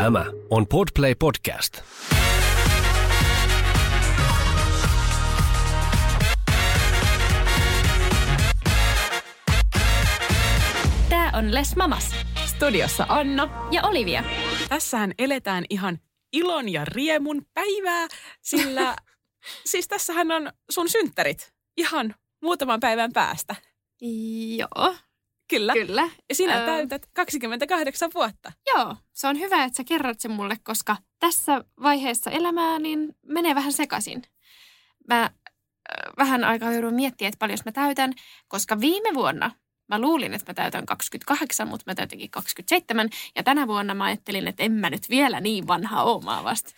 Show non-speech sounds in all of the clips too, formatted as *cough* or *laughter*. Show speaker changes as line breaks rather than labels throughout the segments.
Tämä on Podplay Podcast.
Tää on Les Mamas
Studiossa Anna.
ja Olivia.
Tässähän eletään ihan ilon ja riemun päivää, sillä *laughs* siis tässähän on sun synttärit ihan muutaman päivän päästä.
Joo,
Kyllä.
kyllä.
Ja sinä
Öö.
täytät 28 vuotta.
Joo, se on hyvä, että sä kerrot sen mulle, koska tässä vaiheessa elämää niin menee vähän sekaisin. Mä äh, vähän aikaa joudun miettimään, että paljon mä täytän, koska viime vuonna mä luulin, että mä täytän 28, mutta mä täytinkin 27. Ja tänä vuonna mä ajattelin, että en mä nyt vielä niin vanha oo, mä oon vasta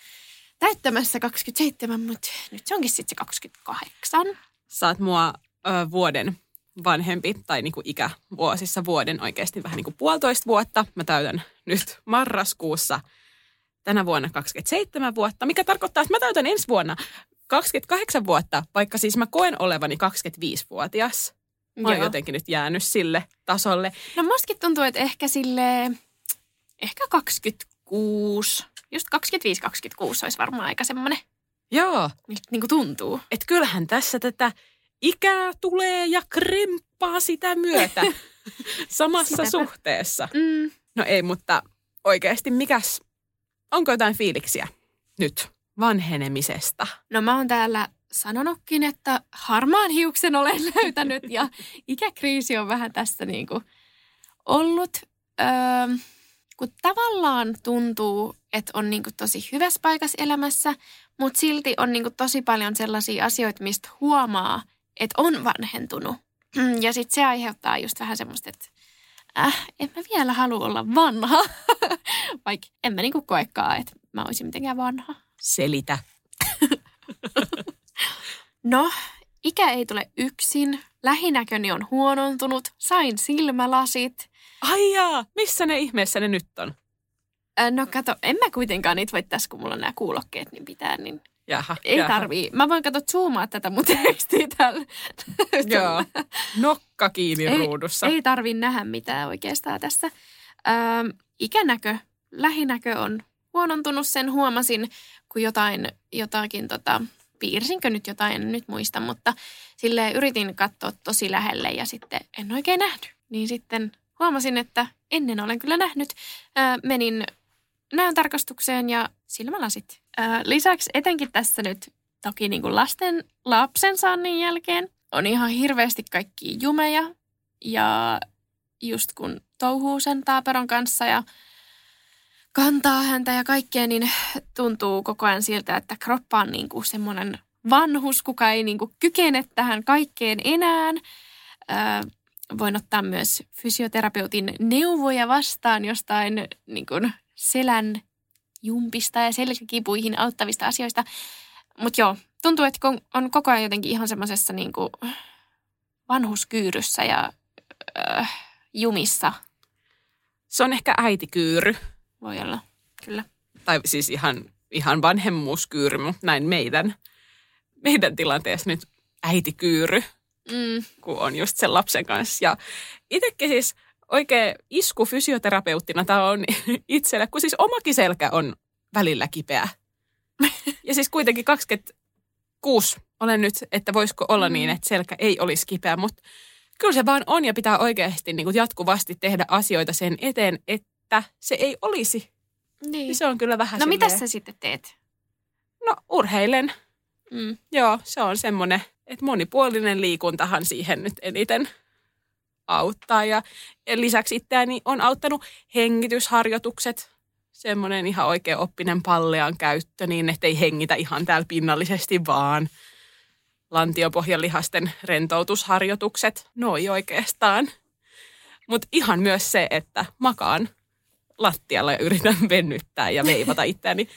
täyttämässä 27, mutta nyt se onkin sitten se 28.
Saat mua ö, vuoden vanhempi tai niinku ikävuosissa vuoden oikeasti vähän niin kuin puolitoista vuotta. Mä täytän nyt marraskuussa tänä vuonna 27 vuotta, mikä tarkoittaa, että mä täytän ensi vuonna 28 vuotta, vaikka siis mä koen olevani 25-vuotias. Mä oon
Joo.
jotenkin nyt jäänyt sille tasolle.
No mustakin tuntuu, että ehkä sille ehkä 26, just 25-26 olisi varmaan aika semmoinen,
Joo,
miltä niin kuin tuntuu.
että kyllähän tässä tätä ikää tulee ja kremppaa sitä myötä *laughs* samassa
Sitäpä.
suhteessa.
Mm.
No ei, mutta oikeasti mikäs, onko jotain fiiliksiä nyt vanhenemisesta?
No mä oon täällä sanonutkin, että harmaan hiuksen olen *laughs* löytänyt ja ikäkriisi on vähän tässä niin kuin ollut. Öö, kun tavallaan tuntuu, että on niin kuin tosi hyvässä paikassa elämässä, mutta silti on niin kuin tosi paljon sellaisia asioita, mistä huomaa, että on vanhentunut. Ja sitten se aiheuttaa just vähän semmoista, että äh, en mä vielä halua olla vanha, *laughs* vaikka en mä niin kuin koekaan, että mä olisin mitenkään vanha.
Selitä. *laughs*
No, ikä ei tule yksin. Lähinäköni on huonontunut. Sain silmälasit.
Ai jaa, missä ne ihmeessä ne nyt on?
Äh, no kato, en mä kuitenkaan niitä voi tässä, kun mulla on nämä kuulokkeet, niin pitää, niin
Jaha,
ei
jaha.
tarvii. Mä voin katsoa zoomaa tätä mun tekstiä täällä. *laughs*
Joo, nokka kiinni
Ei-
ruudussa.
Ei tarvii nähdä mitään oikeastaan tässä. Ähm, ikänäkö, lähinäkö on huonontunut, sen huomasin, kun jotain, jotakin tota, piirsinkö nyt jotain, en nyt muista, mutta sille yritin katsoa tosi lähelle ja sitten en oikein nähnyt. Niin sitten huomasin, että ennen olen kyllä nähnyt. Äh, menin näön tarkastukseen ja silmälasit. Lisäksi etenkin tässä nyt toki niin kuin lasten lapsen saannin jälkeen on ihan hirveästi kaikki jumeja ja just kun touhuu sen taaperon kanssa ja kantaa häntä ja kaikkea, niin tuntuu koko ajan siltä, että kroppa on niin kuin semmoinen vanhus, kuka ei niin kuin kykene tähän kaikkeen enää. Öö, voin ottaa myös fysioterapeutin neuvoja vastaan jostain niin kuin selän jumpista ja selkäkipuihin auttavista asioista. Mutta joo, tuntuu, että kun on koko ajan jotenkin ihan semmoisessa niin kuin vanhuskyyryssä ja äh, jumissa
Se on ehkä äitikyyry.
voi olla, kyllä.
Tai siis ihan, ihan vanhemmuuskyyry, mutta näin meidän, meidän tilanteessa nyt äitikyyry.
Mm,
kun on just sen lapsen kanssa. Ja itsekin siis oikein isku fysioterapeuttina tämä on *laughs* itselle, kun siis omakin selkä on välillä kipeä. *laughs* Ja siis kuitenkin 26 olen nyt, että voisiko olla niin, että selkä ei olisi kipeä, mutta kyllä se vaan on ja pitää oikeasti niin kuin jatkuvasti tehdä asioita sen eteen, että se ei olisi.
niin.
Ja se on kyllä vähän
No mitä sä sitten teet?
No urheilen.
Mm.
Joo, se on semmoinen, että monipuolinen liikuntahan siihen nyt eniten auttaa. Ja lisäksi itseäni on auttanut hengitysharjoitukset, semmoinen ihan oikein oppinen pallean käyttö niin, että ei hengitä ihan täällä pinnallisesti, vaan lantiopohjalihasten rentoutusharjoitukset, noi oikeastaan. Mutta ihan myös se, että makaan lattialla ja yritän *laughs* vennyttää ja veivata itseäni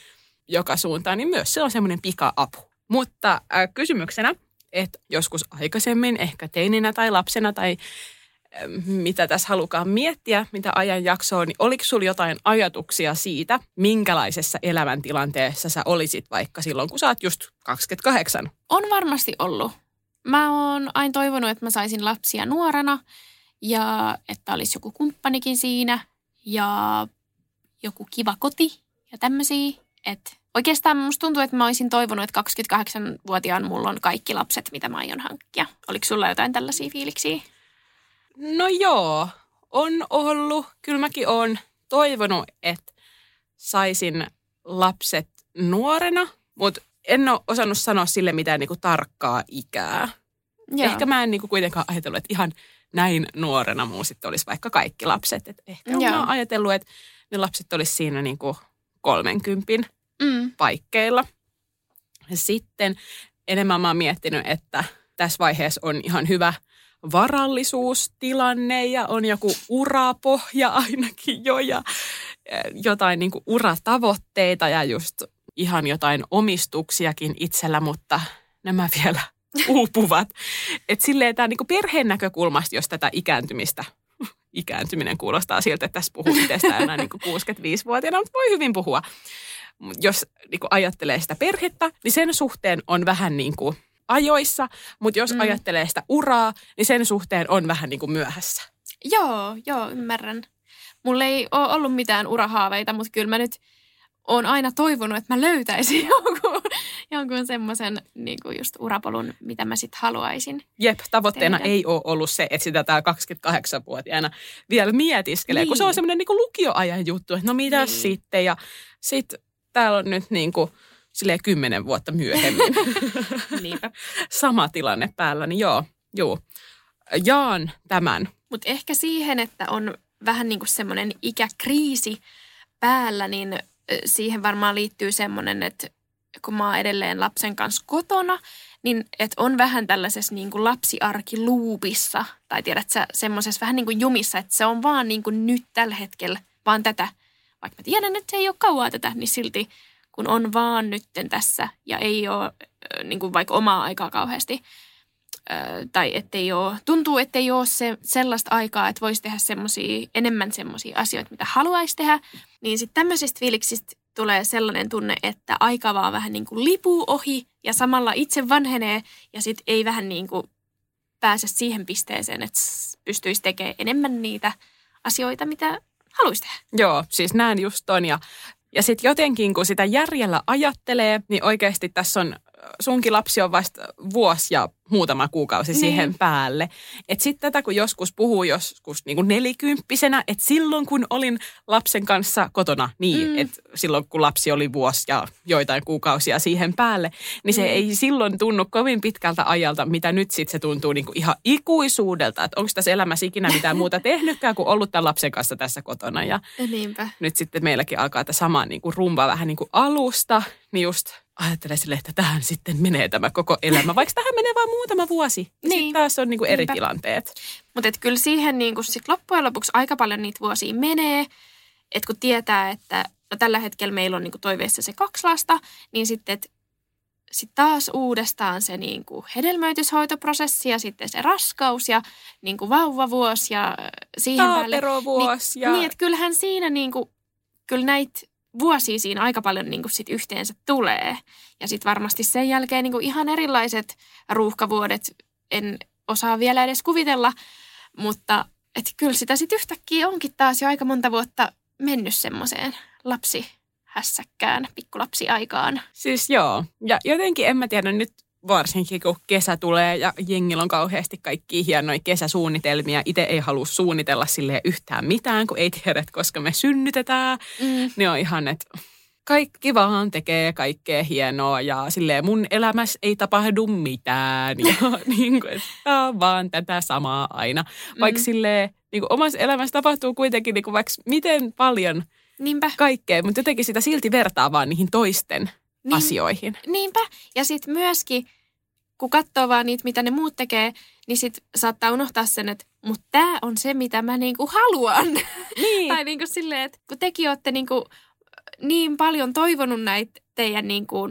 joka suuntaan, niin myös se on semmoinen pika-apu. Mutta äh, kysymyksenä, että joskus aikaisemmin, ehkä teininä tai lapsena tai mitä tässä halukaan miettiä, mitä ajanjaksoa, niin oliko sulla jotain ajatuksia siitä, minkälaisessa elämäntilanteessa sä olisit vaikka silloin, kun sä oot just 28?
On varmasti ollut. Mä oon aina toivonut, että mä saisin lapsia nuorena ja että olisi joku kumppanikin siinä ja joku kiva koti ja tämmöisiä. Että oikeastaan musta tuntuu, että mä olisin toivonut, että 28-vuotiaan mulla on kaikki lapset, mitä mä aion hankkia. Oliko sulla jotain tällaisia fiiliksiä?
No joo, on ollut. Kyllä mäkin olen toivonut, että saisin lapset nuorena, mutta en ole osannut sanoa sille mitään niinku tarkkaa ikää.
Joo.
Ehkä mä en niinku kuitenkaan ajatellut, että ihan näin nuorena mun sitten olisi vaikka kaikki lapset. Et ehkä
Joo.
mä oon ajatellut, että ne lapset olisi siinä niinku kolmenkympin
Mm.
paikkeilla. Ja sitten enemmän mä oon miettinyt, että tässä vaiheessa on ihan hyvä varallisuustilanne ja on joku urapohja ainakin jo ja eh, jotain niin kuin uratavoitteita ja just ihan jotain omistuksiakin itsellä, mutta nämä *laughs* vielä uupuvat. Et silleen tämä niin perheen näkökulmasta, jos tätä ikääntymistä, *laughs* ikääntyminen kuulostaa siltä, että tässä puhuu itsestään enää niin 65-vuotiaana, mutta voi hyvin puhua. Jos niin ajattelee sitä perhettä, niin sen suhteen on vähän niin kuin ajoissa, mutta jos
Mm.
ajattelee sitä uraa, niin sen suhteen on vähän niin kuin myöhässä.
Joo, joo, ymmärrän. Mulla ei ole ollut mitään urahaaveita, mutta kyllä mä nyt oon aina toivonut, että mä löytäisin *laughs* jonkun, jonkun semmoisen niin just urapolun, mitä mä sitten haluaisin.
Jep, tavoitteena
Tehdä.
ei ole ollut se, että sitä tämä 28-vuotiaana vielä mietiskelee, niin. kun se on semmoinen niin lukioajan juttu, että no
Niin.
niin. sitten. Ja sitten täällä on nyt niin kuin, silleen kymmenen vuotta myöhemmin *laughs*
Niinpä.
sama tilanne päällä, niin joo, joo. Jaan tämän.
Mutta ehkä siihen, että on vähän niin kuin semmoinen ikäkriisi päällä, niin siihen varmaan liittyy semmoinen, että kun mä oon edelleen lapsen kanssa kotona, niin että on vähän tällaisessa niin kuin lapsiarkiluupissa, tai tiedät sä, semmoisessa vähän niin kuin jumissa, että se on vaan niin kuin nyt tällä hetkellä, vaan tätä, vaikka mä tiedän, että se ei ole kauaa tätä, niin silti kun on vaan nytten tässä ja ei ole niin kuin vaikka omaa aikaa kauheasti, tai ettei ole, tuntuu, ettei ole se, sellaista aikaa, että voisi tehdä semmosia, enemmän semmoisia asioita, mitä haluaisi tehdä, niin sitten tämmöisistä fiiliksistä tulee sellainen tunne, että aika vaan vähän niin kuin lipuu ohi ja samalla itse vanhenee ja sitten ei vähän niin kuin pääse siihen pisteeseen, että pystyisi tekemään enemmän niitä asioita, mitä haluaisi tehdä.
Joo, siis näen just ton. Ja, ja sitten jotenkin, kun sitä järjellä ajattelee, niin oikeasti tässä on, sunkin lapsi on vasta vuosi ja muutama kuukausi
Niin.
siihen päälle. Että sitten tätä, kun joskus puhuu joskus niin kuin nelikymppisenä, että silloin kun olin lapsen kanssa kotona, niin,
Mm.
että silloin kun lapsi oli vuosi ja joitain kuukausia siihen päälle, niin se
Mm.
ei silloin tunnu kovin pitkältä ajalta, mitä nyt sitten se tuntuu niin kuin ihan ikuisuudelta. Että onko tässä elämässä ikinä mitään muuta *laughs* tehnytkään kuin ollut tämän lapsen kanssa tässä kotona ja
Niinpä.
nyt sitten meilläkin alkaa tämä sama niin kuin rumba vähän niin kuin alusta, niin just ajattelee sille, että tähän sitten menee tämä koko elämä, vaikka tähän menee vain muutama vuosi. Ja
Niin.
sitten taas on niin kuin eri
Niinpä.
tilanteet.
Mutta kyllä siihen niin sit loppujen lopuksi aika paljon niitä vuosia menee, että kun tietää, että no tällä hetkellä meillä on niin toiveissa se kaksi lasta, niin sitten sit taas uudestaan se niin kuin hedelmöityshoitoprosessi ja sitten se raskaus ja niin kuin vauvavuosi ja siihen päälle.
Taaperovuosi ja...
Niin, että kyllähän siinä niin kuin, kyllä näitä vuosia siinä aika paljon niin kuin sit yhteensä tulee. Ja sitten varmasti sen jälkeen niin kuin ihan erilaiset ruuhkavuodet, en osaa vielä edes kuvitella, mutta et kyllä sitä sitten yhtäkkiä onkin taas jo aika monta vuotta mennyt semmoiseen lapsihässäkkään, pikkulapsiaikaan.
Siis joo. Ja jotenkin en mä tiedä nyt varsinkin kun kesä tulee ja jengillä on kauheasti kaikkia hienoja kesäsuunnitelmia. Itse ei halua suunnitella sille yhtään mitään, kun ei tiedä, että koska me synnytetään.
Mm.
Niin on ihan, että kaikki vaan tekee kaikkea hienoa ja silleen mun elämässä ei tapahdu mitään. Ja *laughs* niin kuin, että vaan tätä samaa aina. Vaikka
Mm.
silleen niin kuin omassa elämässä tapahtuu kuitenkin niin kuin vaikka miten paljon
Niinpä.
kaikkea, mutta jotenkin sitä silti vertaa vaan niihin toisten
Niin,
asioihin.
Niinpä. Ja sitten myöskin, kun katsoo vaan niitä, mitä ne muut tekee, niin sit saattaa unohtaa sen, että mutta tämä on se, mitä mä niinku haluan.
Niin. *laughs*
tai niinku silleen, että kun tekin olette niinku niin paljon toivonut näitä teidän niinku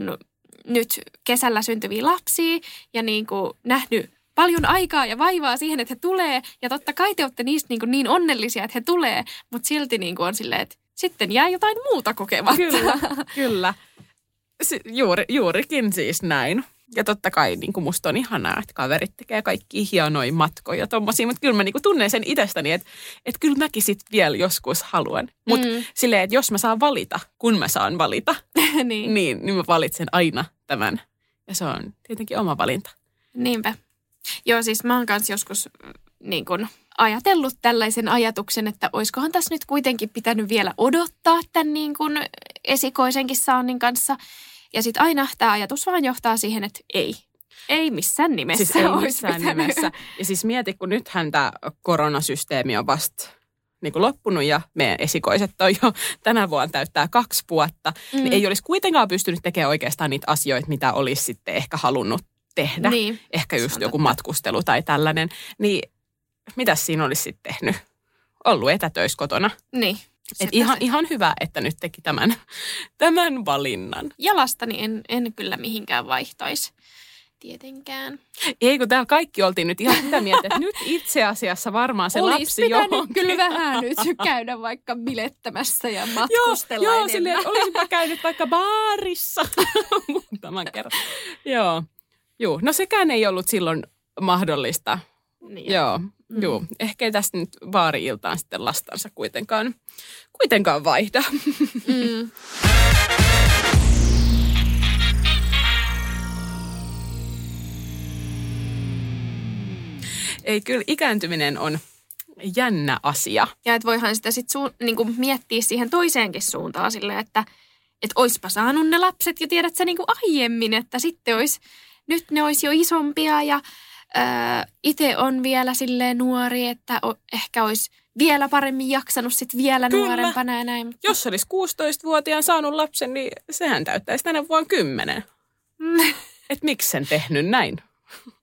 nyt kesällä syntyviä lapsia ja niinku nähnyt paljon aikaa ja vaivaa siihen, että he tulee. Ja totta kai te olette niistä niinku niin onnellisia, että he tulee, mutta silti niinku on silleen, että sitten jää jotain muuta kokematta.
Kyllä, *laughs* kyllä. Si- juuri, juurikin siis näin. Ja totta kai niin kuin musta on ihanaa, että kaverit tekee kaikki hienoja matkoja ja tommosia, mutta kyllä mä niin kuin tunnen sen itsestäni, että, että kyllä mäkin sit vielä joskus haluan. Mutta mm. silleen, että jos mä saan valita, kun mä saan valita, *laughs*
niin.
niin, niin mä valitsen aina tämän. Ja se on tietenkin oma valinta.
Niinpä. Joo, siis mä oon kanssa joskus mm, niin kun, ajatellut tällaisen ajatuksen, että olisikohan tässä nyt kuitenkin pitänyt vielä odottaa tämän niin kun, esikoisenkin saannin kanssa. Ja sitten aina tämä ajatus vaan johtaa siihen, että ei. Ei missään nimessä
Siis ei missään
pitänyt.
nimessä. Ja siis mieti, kun nythän tämä koronasysteemi on vasta niin kuin loppunut ja meidän esikoiset on jo *laughs* tänä vuonna täyttää kaksi vuotta, mm. niin ei olisi kuitenkaan pystynyt tekemään oikeastaan niitä asioita, mitä olisi sitten ehkä halunnut tehdä.
Niin,
Ehkä just joku
totta.
matkustelu tai tällainen. Niin mitäs siinä olisi sitten tehnyt? Ollut etätöissä kotona.
Niin.
Et ihan,
se.
ihan hyvä, että nyt teki tämän, *laughs* tämän valinnan.
Ja lastani en, en kyllä mihinkään vaihtaisi. Tietenkään.
Ei, kun täällä kaikki oltiin nyt ihan sitä mieltä, että nyt itse asiassa varmaan se
Olisi
lapsi johonkin.
kyllä vähän nyt käydä vaikka bilettämässä ja
Joo,
matkustella
joo
enemmän.
silleen, että olisinpa käynyt vaikka baarissa *laughs* muutaman kerran. Joo, joo. No sekään ei ollut silloin mahdollista.
Niin.
Joo, mm. joo. Ehkä ei tästä nyt baari-iltaan sitten lastansa kuitenkaan, kuitenkaan vaihda. *laughs*
Mm.
ei, kyllä ikääntyminen on jännä asia.
Ja että voihan sitä sitten su- niinku miettiä siihen toiseenkin suuntaan silleen, että et oispa saanut ne lapset jo tiedät sä niinku aiemmin, että sitten olisi, nyt ne olisi jo isompia ja itse on vielä silleen nuori, että o- ehkä olisi vielä paremmin jaksanut sit vielä
Kyllä.
nuorempana ja näin. mutta-
Jos olisi 16-vuotiaan saanut lapsen, niin sehän täyttäisi tänä vuonna 10.
Mm. *laughs*
Et miksi sen tehnyt näin?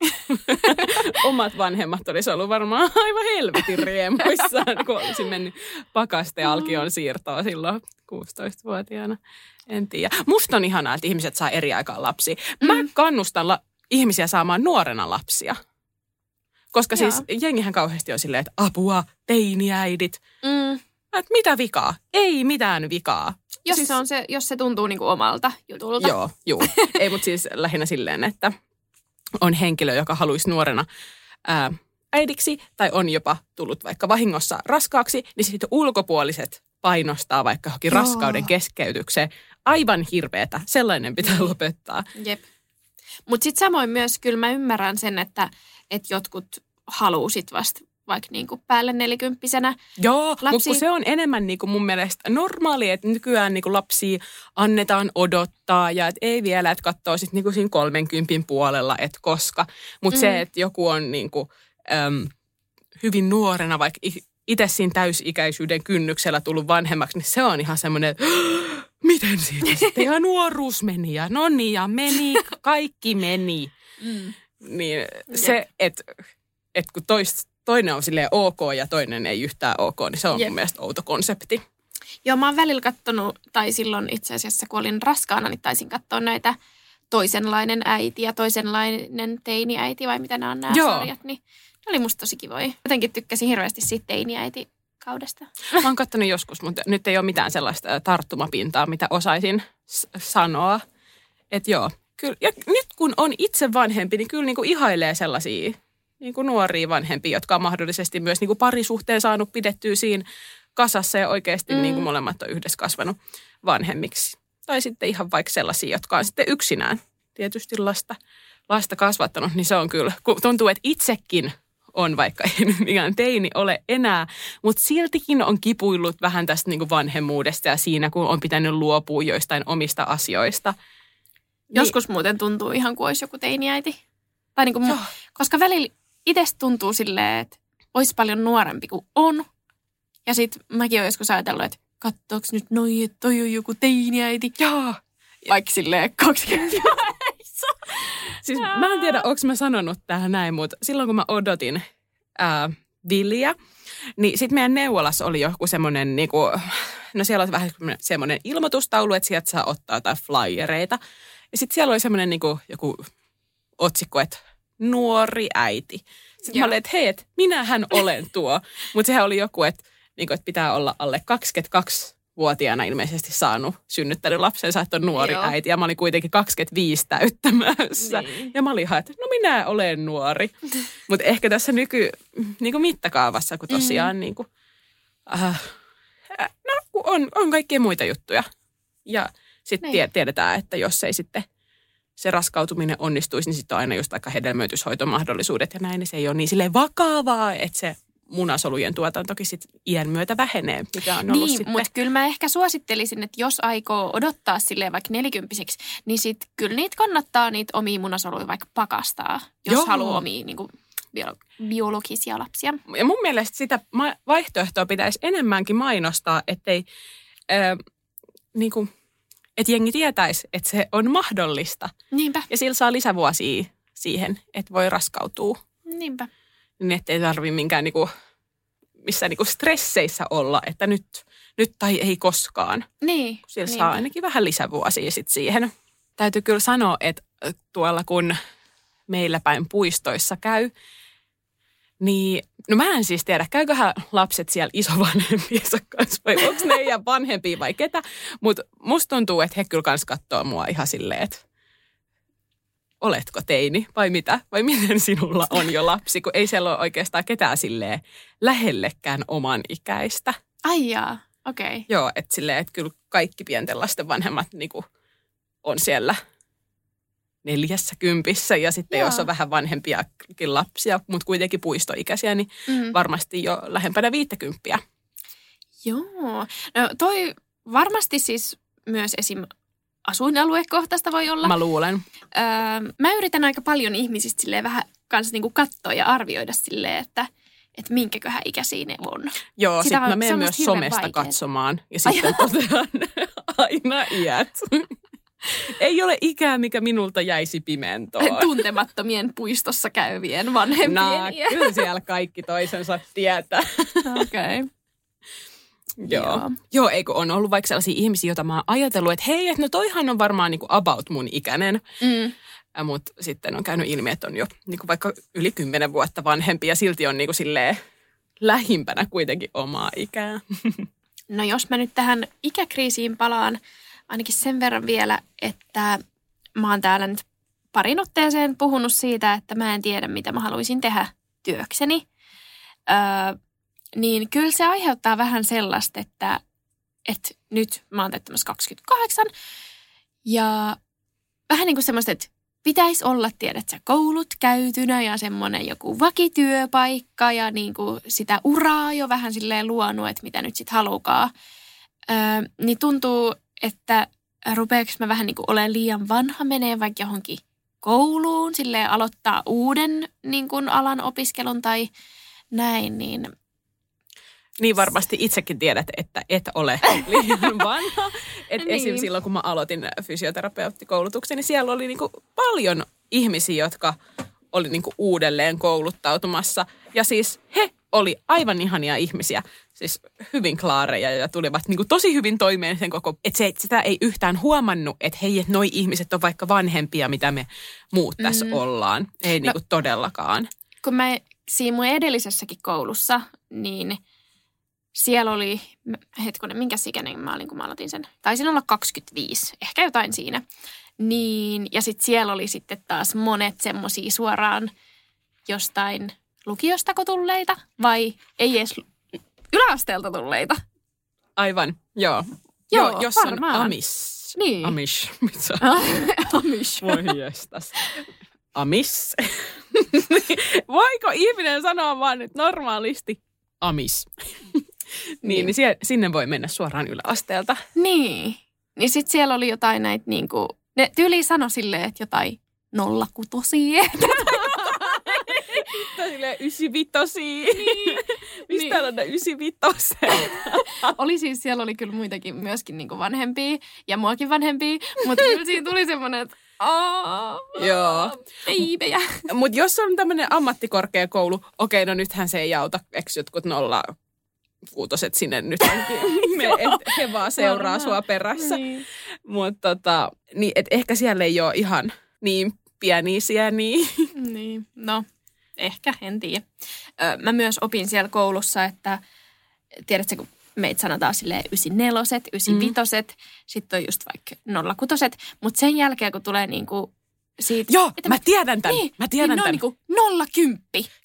*laughs* Omat vanhemmat olisi ollut varmaan aivan helvetin riemuissaan, kun olisi mennyt pakaste alkion siirtoa silloin 16-vuotiaana. En tiedä. Musta on ihanaa, että ihmiset saa eri aikaan lapsia. Mä
Mm.
kannustan la- ihmisiä saamaan nuorena lapsia. Koska
Joo.
siis jengihän kauheasti on silleen, että apua, teiniäidit.
Mm.
Et mitä vikaa? Ei mitään vikaa.
Jos,
Siis-
se on se, jos se tuntuu niinku omalta jutulta.
Joo, joo. Ei, mutta siis lähinnä silleen, että on henkilö, joka haluaisi nuorena ää, äidiksi tai on jopa tullut vaikka vahingossa raskaaksi, niin sitten ulkopuoliset painostaa vaikka johonkin
Joo.
raskauden keskeytykseen. Aivan hirveetä. Sellainen pitää lopettaa.
Jep. Mutta sitten samoin myös kyllä mä ymmärrän sen, että, että jotkut haluusit vasta vaikka niinku päälle nelikymppisenä.
Joo, mutta
Lapsi-
se on enemmän niin kuin mun mielestä normaali, että nykyään niin kuin lapsia annetaan odottaa ja et ei vielä, että katsoo sitten niin kuin siinä 30 puolella, että koska. Mutta mm. se, että joku on niin kuin, äm, hyvin nuorena, vaikka itse siinä täysikäisyyden kynnyksellä tullut vanhemmaksi, niin se on ihan semmoinen, miten siitä sitten ihan nuoruus meni ja no niin ja meni, kaikki meni.
Mm.
Niin se, että et kun tois, toinen on silleen ok ja toinen ei yhtään ok, niin se on
Jep.
mun mielestä outo konsepti.
Joo, mä oon välillä kattonut, tai silloin itse asiassa kun olin raskaana, niin taisin katsoa näitä toisenlainen äiti ja toisenlainen teiniäiti, vai mitä nämä on nämä
Joo.
sarjat, niin ne oli musta tosi kivoja. Jotenkin tykkäsin hirveästi siitä teiniäiti kaudesta.
Mä oon katsonut joskus, mutta nyt ei ole mitään sellaista tarttumapintaa, mitä osaisin s- sanoa. Että joo, kyllä. Ja nyt kun on itse vanhempi, niin kyllä niinku ihailee sellaisia niinku nuoria vanhempia, jotka on mahdollisesti myös niinku parisuhteen saanut pidettyä siinä kasassa ja oikeasti
Mm.
mm. niinku molemmat on yhdessä kasvanut vanhemmiksi. Tai sitten ihan vaikka sellaisia, jotka on sitten yksinään tietysti lasta, lasta kasvattanut, niin se on kyllä, kun tuntuu, että itsekin on, vaikka ei *laughs* nyt mikään teini ole enää, mutta siltikin on kipuillut vähän tästä niin kuin vanhemmuudesta ja siinä, kun on pitänyt luopua joistain omista asioista. Niin,
Joskus muuten tuntuu ihan kuin olisi joku teiniäiti. Tai niin kuin,
Joo.
koska välillä itsestä tuntuu silleen, että olisi paljon nuorempi kuin on. Ja sitten mäkin olen joskus ajatellut, että kattooks nyt noi, että toi on joku teiniäiti.
Joo.
Vaikka silleen 20 *laughs*
Siis mä en tiedä, onko mä sanonut tähän näin, mutta silloin kun mä odotin ää, Villiä, niin sitten meidän neuvolassa oli joku semmoinen, niinku, no siellä oli vähän semmoinen ilmoitustaulu, että sieltä saa ottaa jotain flyereita. Ja sitten siellä oli semmoinen niinku, joku otsikko, että nuori äiti. Sitten
Joo.
mä olin, että hei, että minähän olen tuo. Mutta sehän oli joku, että, niinku, että pitää olla alle 22 vuotiaana ilmeisesti saanut synnyttänyt lapsensa, että on nuori
Joo.
äiti. Ja mä olin kuitenkin 25 täyttämässä.
Niin.
Ja mä olin ihan, että no minä olen nuori. *laughs* Mutta ehkä tässä nyky niin kuin mittakaavassa, kun tosiaan niin kuin, äh, no, kun on, on kaikkia muita juttuja. Ja sitten
Niin.
tie, tiedetään, että jos ei sitten se raskautuminen onnistuisi, niin sitten on aina just aika hedelmöityshoitomahdollisuudet ja näin, niin se ei ole niin silleen vakavaa, että se munasolujen tuotantokin sit iän myötä vähenee, mikä on ollut
Niin, mutta kyllä mä ehkä suosittelisin, että jos aikoo odottaa silleen vaikka nelikymppiseksi, niin sit kyllä niitä kannattaa niitä omia munasoluja vaikka pakastaa, jos
Joo.
haluaa omia niin kuin, biolo- biologisia lapsia.
Ja mun mielestä sitä vaihtoehtoa pitäisi enemmänkin mainostaa, ettei, äh, niin kuin, että jengi tietäisi, että se on mahdollista.
Niinpä,
Ja sillä saa lisävuosia siihen, että voi raskautua.
niinpä.
Niin ettei tarvi minkään niinku, missään niinku stresseissä olla, että nyt, nyt tai ei koskaan.
Niin,
Sillä
niinpä.
saa ainakin vähän lisävuosia sit siihen. Täytyy kyllä sanoa, että tuolla kun meillä päin puistoissa käy, niin no mä en siis tiedä, käyköhän lapset siellä isovanhempiensa kanssa vai onko ne *laughs* ja vanhempia vai ketä, mutta musta tuntuu, että he kyllä kans katsoo mua ihan silleen, että oletko teini vai mitä? Vai miten sinulla on jo lapsi, kun ei siellä ole oikeastaan ketään silleen lähellekään oman ikäistä.
Ai jaa, okei. Okay.
Joo, että silleen, että kyllä kaikki pienten lasten vanhemmat niinku on siellä neljässä kympissä ja sitten
Joo.
jos on vähän vanhempiakin lapsia, mutta kuitenkin puistoikäisiä, niin
Mm.
varmasti jo lähempänä viittäkymppiä.
Joo. No toi varmasti siis myös esim. Asuinaluekohtaista voi olla.
Mä luulen.
Öö, mä yritän aika paljon ihmisistä silleen vähän kanssa niinku katsoa ja arvioida silleen, että, että minkäköhän ikäisiä ne on.
Joo,
Sitä
sitten mä menen myös somesta
vaikeet.
katsomaan ja sitten totean *laughs* aina iät. *laughs* Ei ole ikää, mikä minulta jäisi pimentoon. *laughs*
Tuntemattomien puistossa käyvien vanhempien
Nah, kyllä siellä kaikki toisensa tietää.
Okei. Okay.
Joo.
Joo.
Joo. Eikö on ollut vaikka sellaisia ihmisiä, joita mä oon ajatellut, että hei, että no toihan on varmaan niinku about mun ikäinen.
Mm.
Mutta sitten on käynyt ilmi, että on jo niinku vaikka yli kymmenen vuotta vanhempi ja silti on niinku silleen lähimpänä kuitenkin omaa ikää. *laughs*
No jos mä nyt tähän ikäkriisiin palaan, ainakin sen verran vielä, että mä oon täällä nyt parin otteeseen puhunut siitä, että mä en tiedä, mitä mä haluaisin tehdä työkseni. Öö, niin kyllä se aiheuttaa vähän sellaista, että, että nyt mä oon täyttämässä 28 ja vähän niin kuin semmoista, että pitäisi olla, tiedät sä, koulut käytynä ja semmoinen joku vakityöpaikka ja niin kuin sitä uraa jo vähän silleen luonut, että mitä nyt sitten halukaa. Öö, niin tuntuu, että rupeeks mä vähän niin kuin olen liian vanha menee vaikka johonkin kouluun, silleen aloittaa uuden niin kuin alan opiskelun tai näin, niin
Niin varmasti itsekin tiedät, että et ole liian *laughs* vanha. Et
Niin.
Esim. silloin, kun mä aloitin fysioterapeuttikoulutuksen, niin siellä oli niinku paljon ihmisiä, jotka oli niinku uudelleen kouluttautumassa. Ja siis he oli aivan ihania ihmisiä, siis hyvin klaareja ja tulivat niinku tosi hyvin toimeen sen koko, että se, sitä ei yhtään huomannut, että hei, että noi ihmiset on vaikka vanhempia, mitä me muut tässä
Mm.
ollaan. Ei niinku todellakaan.
kun mä siinä mun edellisessäkin koulussa, niin siellä oli, hetkonen, minkä ikäinen mä olin, kun mä aloitin sen. Taisin olla 25, ehkä jotain siinä. Niin, ja sitten siellä oli sitten taas monet semmosia suoraan jostain lukiostako tulleita, vai ei edes yläasteelta tulleita.
Aivan, joo.
Joo,
joo jos
varmaan.
on amis.
Niin.
Amish. Mitä? *laughs*
Amish.
Voi jestas. Amis. *laughs* Voiko ihminen sanoa vaan nyt normaalisti amis? *laughs* niin,
Niin.
niin sinne voi mennä suoraan yläasteelta.
Niin. Niin sitten siellä oli jotain näitä niinku, ne tyyli sano silleen, että jotain nollakutosia. *laughs*
Tai silleen ysivitosia. Niin. *laughs* Mistä
Niin.
on ne ysivitoset?
oli siis, siellä oli kyllä muitakin myöskin niinku vanhempia ja muakin vanhempia, mutta kyllä siinä tuli semmoinen, että aah,
Joo. Mutta jos on tämmöinen ammattikorkeakoulu, okei, no nythän se ei auta, eikö jotkut nolla kuutoset sinne nyt *laughs* me, et he vaan seuraa sua perässä.
Niin.
Mutta tota, niin, et ehkä siellä ei ole ihan niin pieniä sieniä.
niin, no ehkä, en tiedä. Ö, Mä myös opin siellä koulussa, että tiedätkö, kun meitä sanotaan silleen 94, 95, mm. sitten on just vaikka 06, mutta sen jälkeen kun tulee niinku siitä...
Joo, mä tiedän tämän.
Niin,
mä tiedän
niin ne on
tämän.
niinku 010,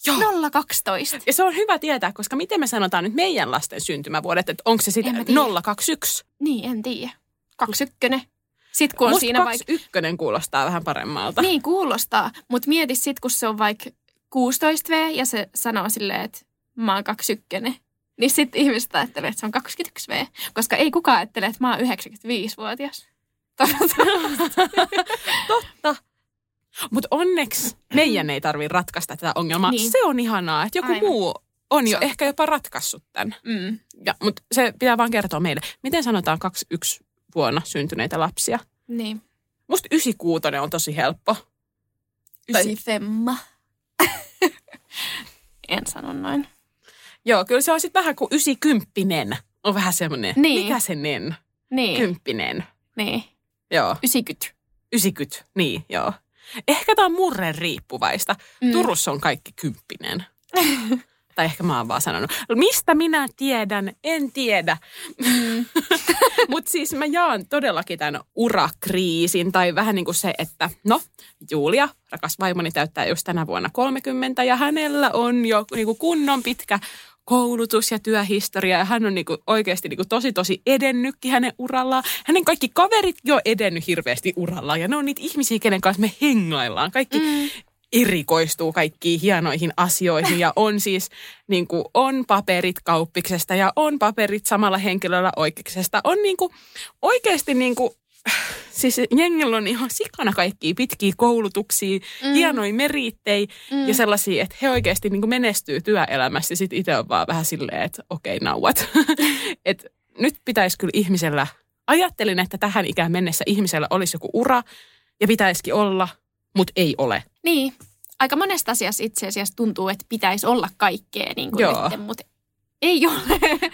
Joo.
012.
Ja se on hyvä tietää, koska miten me sanotaan nyt meidän lasten syntymävuodet, että onko se
En
sitten
mä tiedä.
021?
Niin, en tiedä. 21. Sitten kun on
Musta
siinä vaikka...
21 kuulostaa vähän paremmalta.
Niin kuulostaa, mutta mieti sit, kun se on vaikka 16V ja se sanoo silleen, että mä oon 21. Niin sitten ihmiset ajattelee, että se on 21V, koska ei kukaan ajattele, että mä oon 95-vuotias. *laughs*
Totta. *laughs* Mutta onneksi meidän ei tarvitse ratkaista tätä ongelmaa.
Niin.
Se on ihanaa, että joku
Aivan.
muu on jo
on.
ehkä jopa ratkaissut tämän.
mm.
Mutta se pitää vaan kertoa meille. Miten sanotaan 21 vuonna syntyneitä lapsia?
Niin.
Musta 96 on tosi helppo.
Ysi femma. *laughs* en sano noin.
Joo, kyllä se on sitten vähän kuin 90 on vähän semmoinen.
Niin.
Mikä se nen?
Niin,
Kymppinen.
niin.
Joo,
90.
90. Niin, joo. Ehkä tämä on murren riippuvaista.
Mm.
Turussa on kaikki kymppinen. *laughs* tai ehkä mä oon vaan sanonut. Mistä minä tiedän? En tiedä.
Mm. *laughs*
Mutta siis mä jaan todellakin tämän urakriisin tai vähän niin kuin se, että no, Julia, rakas vaimoni, täyttää just tänä vuonna 30 ja hänellä on jo niin kuin kunnon pitkä koulutus ja työhistoria ja hän on niinku oikeasti niinku tosi tosi edennytkin hänen urallaan. Hänen kaikki kaverit jo edennyt hirveästi urallaan ja ne on niitä ihmisiä, kenen kanssa me hengaillaan. Kaikki
Mm.
erikoistuu kaikkiin hienoihin asioihin ja on siis niin kuin, on paperit kauppiksesta ja on paperit samalla henkilöllä oikeuksesta. On niin kuin, oikeasti niin kuin, *laughs* siis jengillä on ihan sikana kaikkia pitkiä koulutuksia, mm. Hienoja merittejä
Mm.
ja sellaisia, että he oikeasti niin kuin menestyy työelämässä ja sitten itse on vaan vähän silleen, että okei, nauat. *laughs* Et nyt pitäisi kyllä ihmisellä, ajattelin, että tähän ikään mennessä ihmisellä olisi joku ura ja pitäisikin olla, mutta ei ole.
Niin. Aika monesta asiassa itse asiassa tuntuu, että pitäisi olla kaikkea niin kuin
Joo.
nyt, mutta ei ole.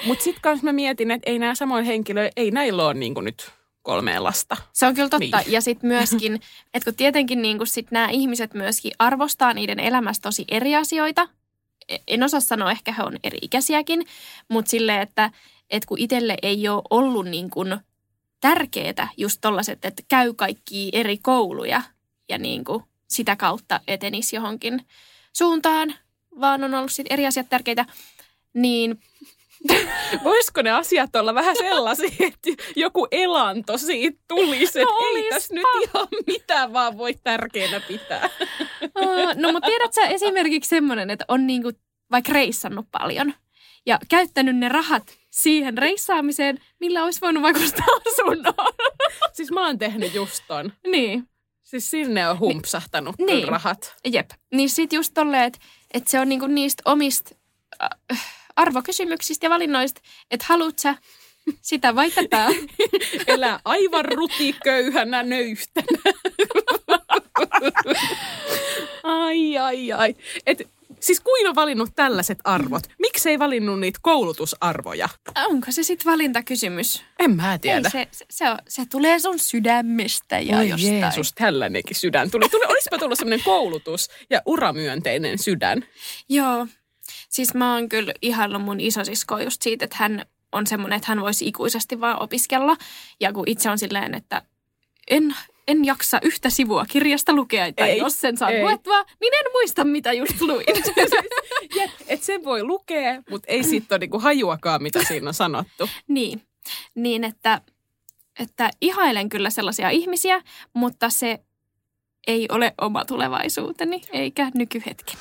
Mutta sitten kanssa mä mietin, että ei nämä samoin henkilöillä, ei näillä ole niin nyt kolmea lasta.
Se on kyllä totta.
Niin.
Ja sitten myöskin, *laughs* että kun tietenkin niin kun sit nämä ihmiset myöskin arvostaa niiden elämässä tosi eri asioita. E- En osaa sanoa, ehkä he on eri-ikäisiäkin, mutta silleen, että, että kun itselle ei ole ollut niin kun tärkeää just tollaset, että käy kaikki eri kouluja ja niin kuin sitä kautta etenisi johonkin suuntaan, vaan on ollut sit eri asiat tärkeitä, niin *laughs*
Voisiko ne asiat olla vähän sellaisia, että joku elanto siitä tulisi, että
No
ei tässä nyt ihan mitään vaan voi tärkeänä pitää. *laughs*
No mutta tiedätkö sä esimerkiksi semmoinen, että on niinku vaikka reissannut paljon ja käyttänyt ne rahat siihen reissaamiseen, millä olisi voinut vaikka ostaa *laughs* asunnon.
Siis mä oon tehnyt just ton.
niin,
Siis sinne on humpsahtanut
niin.
Rahat.
jep. Niin sit just tolleen, että, että se on niinku niistä omista äh, arvokysymyksistä ja valinnoista, että haluat sä sitä vai tätä. *laughs*
Elää aivan rutiköyhänä nöyhtänä. ai, ai, ai. Et, siis kuin on valinnut tällaiset arvot? Miksei valinnut niitä koulutusarvoja?
Onko se sitten valintakysymys?
En mä tiedä.
Ei, se, se, se, on, se tulee sun sydämestä ja
Oi
jostain.
Jeesus, tällainenkin sydän tuli. tuli olisipa tullut semmoinen koulutus ja uramyönteinen sydän.
Joo. Siis mä oon kyllä ihaillut mun isosiskoa just siitä, että hän on semmoinen, että hän voisi ikuisesti vaan opiskella. Ja kun itse on silleen, että en, en jaksa yhtä sivua kirjasta lukea, tai
Ei,
jos sen saa
ei.
luettua, niin en muista, mitä just luin. *laughs*
Jep, et sen voi lukea, mutta ei siitä ole niinku hajuakaan, mitä siinä on sanottu. *laughs*
niin, niin että, että ihailen kyllä sellaisia ihmisiä, mutta se ei ole oma tulevaisuuteni, eikä nykyhetki.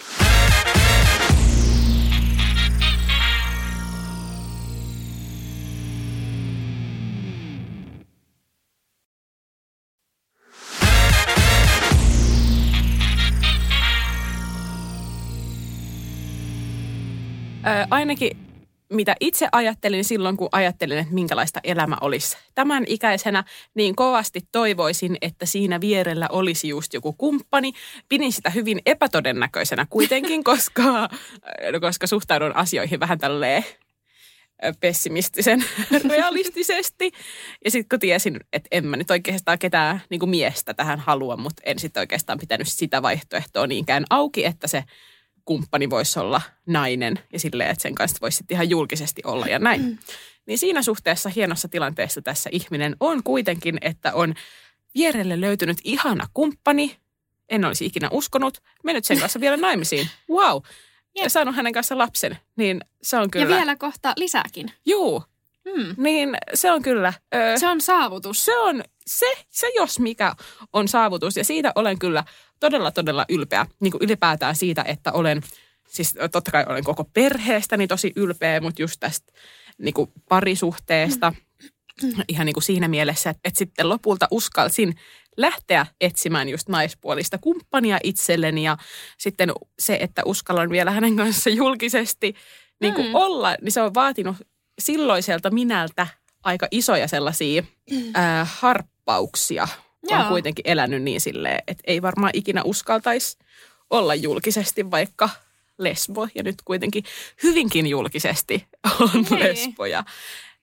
Ö, ainakin mitä itse ajattelin silloin, kun ajattelin, että minkälaista elämä olisi tämän ikäisenä, niin kovasti toivoisin, että siinä vierellä olisi just joku kumppani. Pidin sitä hyvin epätodennäköisenä kuitenkin, *laughs* koska, koska suhtaudun asioihin vähän tälleen pessimistisen *laughs* realistisesti. Ja sitten kun tiesin, että en mä nyt oikeastaan ketään niin kuin miestä tähän halua, mutta en sitten oikeastaan pitänyt sitä vaihtoehtoa niinkään auki, että se kumppani voisi olla nainen ja silleen, että sen kanssa voisi ihan julkisesti olla ja näin. Niin siinä suhteessa hienossa tilanteessa tässä ihminen on kuitenkin, että on vierelle löytynyt ihana kumppani. En olisi ikinä uskonut. Mennyt sen kanssa vielä naimisiin. Wow. Ja saanut hänen kanssa lapsen. Niin se on kyllä...
Ja vielä kohta lisääkin.
Juu.
Hmm.
Niin se on kyllä... Ö,
Se on saavutus.
se on, se, se jos mikä on saavutus ja siitä olen kyllä todella, todella ylpeä. Niin kuin ylipäätään siitä, että olen, siis totta kai olen koko perheestäni tosi ylpeä, mutta just tästä niin kuin parisuhteesta ihan niin kuin siinä mielessä, että, että sitten lopulta uskalsin lähteä etsimään just naispuolista kumppania itselleni ja sitten se, että uskallan vielä hänen kanssa julkisesti niin kuin
Mm.
olla, niin se on vaatinut silloiselta minältä aika isoja sellaisia *clears throat* ää, harppauksia. On
Joo.
kuitenkin elänyt niin silleen, että ei varmaan ikinä uskaltaisi olla julkisesti vaikka lesbo. Ja nyt kuitenkin hyvinkin julkisesti *laughs* on
Niin.
lesbo ja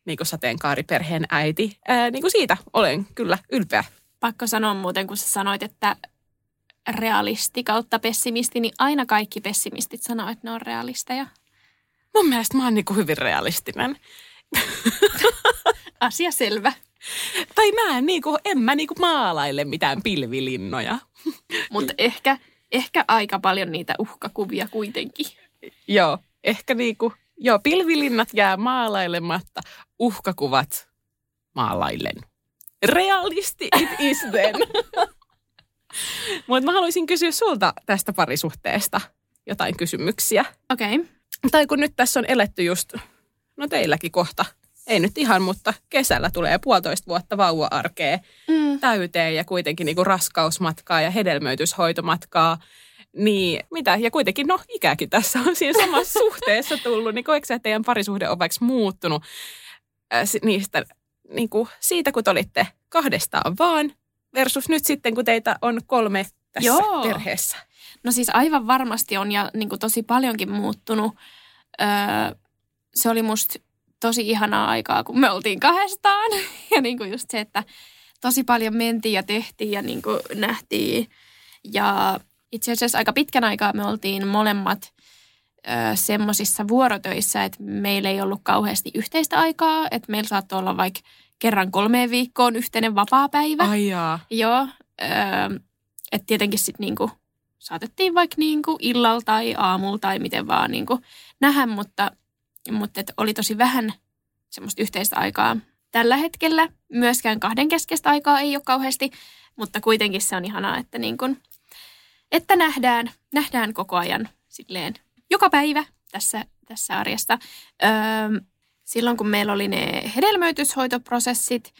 niin kuin sateenkaariperheen äiti. Ää, niin kuin siitä olen kyllä ylpeä.
Pakko sanoa muuten, kun sä sanoit, että realisti kautta pessimisti, niin aina kaikki pessimistit sanoo, että ne on realisteja.
Mun mielestä mä oon niin kuin hyvin realistinen. *laughs*
Asia selvä. *laughs*
Tai mä en, niin kuin, en mä niin kuin maalaile mitään pilvilinnoja. *laughs*
Mutta ehkä, ehkä aika paljon niitä uhkakuvia kuitenkin.
Joo, ehkä niinku, joo, pilvilinnat jää maalailematta, uhkakuvat maalailen. Realisti it is then. *laughs* Mutta mä haluaisin kysyä sulta tästä parisuhteesta jotain kysymyksiä.
Okei. Okay.
Tai kun nyt tässä on eletty just, no teilläkin kohta, ei nyt ihan, mutta kesällä tulee puolitoista vuotta vauva-arkea
Mm.
täyteen ja kuitenkin niinku raskausmatkaa ja hedelmöityshoitomatkaa. Niin mitä, ja kuitenkin no ikäkin tässä on siinä samassa *laughs* suhteessa tullut, niin koetko että teidän parisuhde on vaikka muuttunut si- niistä, niin kuin siitä, kun te olitte kahdestaan vaan, versus nyt sitten, kun teitä on kolme tässä
Joo.
perheessä.
No siis aivan varmasti on ja niin kuin tosi paljonkin muuttunut. Öö, se oli musta tosi ihanaa aikaa, kun me oltiin kahdestaan. *laughs* Ja niin kuin just se, että tosi paljon mentiin ja tehtiin ja niin kuin nähtiin. Ja itse asiassa aika pitkän aikaa me oltiin molemmat semmoisissa vuorotöissä, että meillä ei ollut kauheasti yhteistä aikaa. Että meillä saattoi olla vaikka kerran kolmeen viikkoon yhteinen vapaa-päivä.
Ai jaa.
Joo, öö, että tietenkin sitten niinku saatettiin vaikka niinku illalla tai aamulla tai miten vaan niinku nähdä, mutta, mutta et oli tosi vähän semmoista yhteistä aikaa. Tällä hetkellä myöskään kahden keskeistä aikaa ei ole kauheasti, mutta kuitenkin se on ihanaa, että, niinku, että nähdään, nähdään koko ajan silleen joka päivä tässä, tässä arjesta. Öö, silloin kun meillä oli ne hedelmöityshoitoprosessit,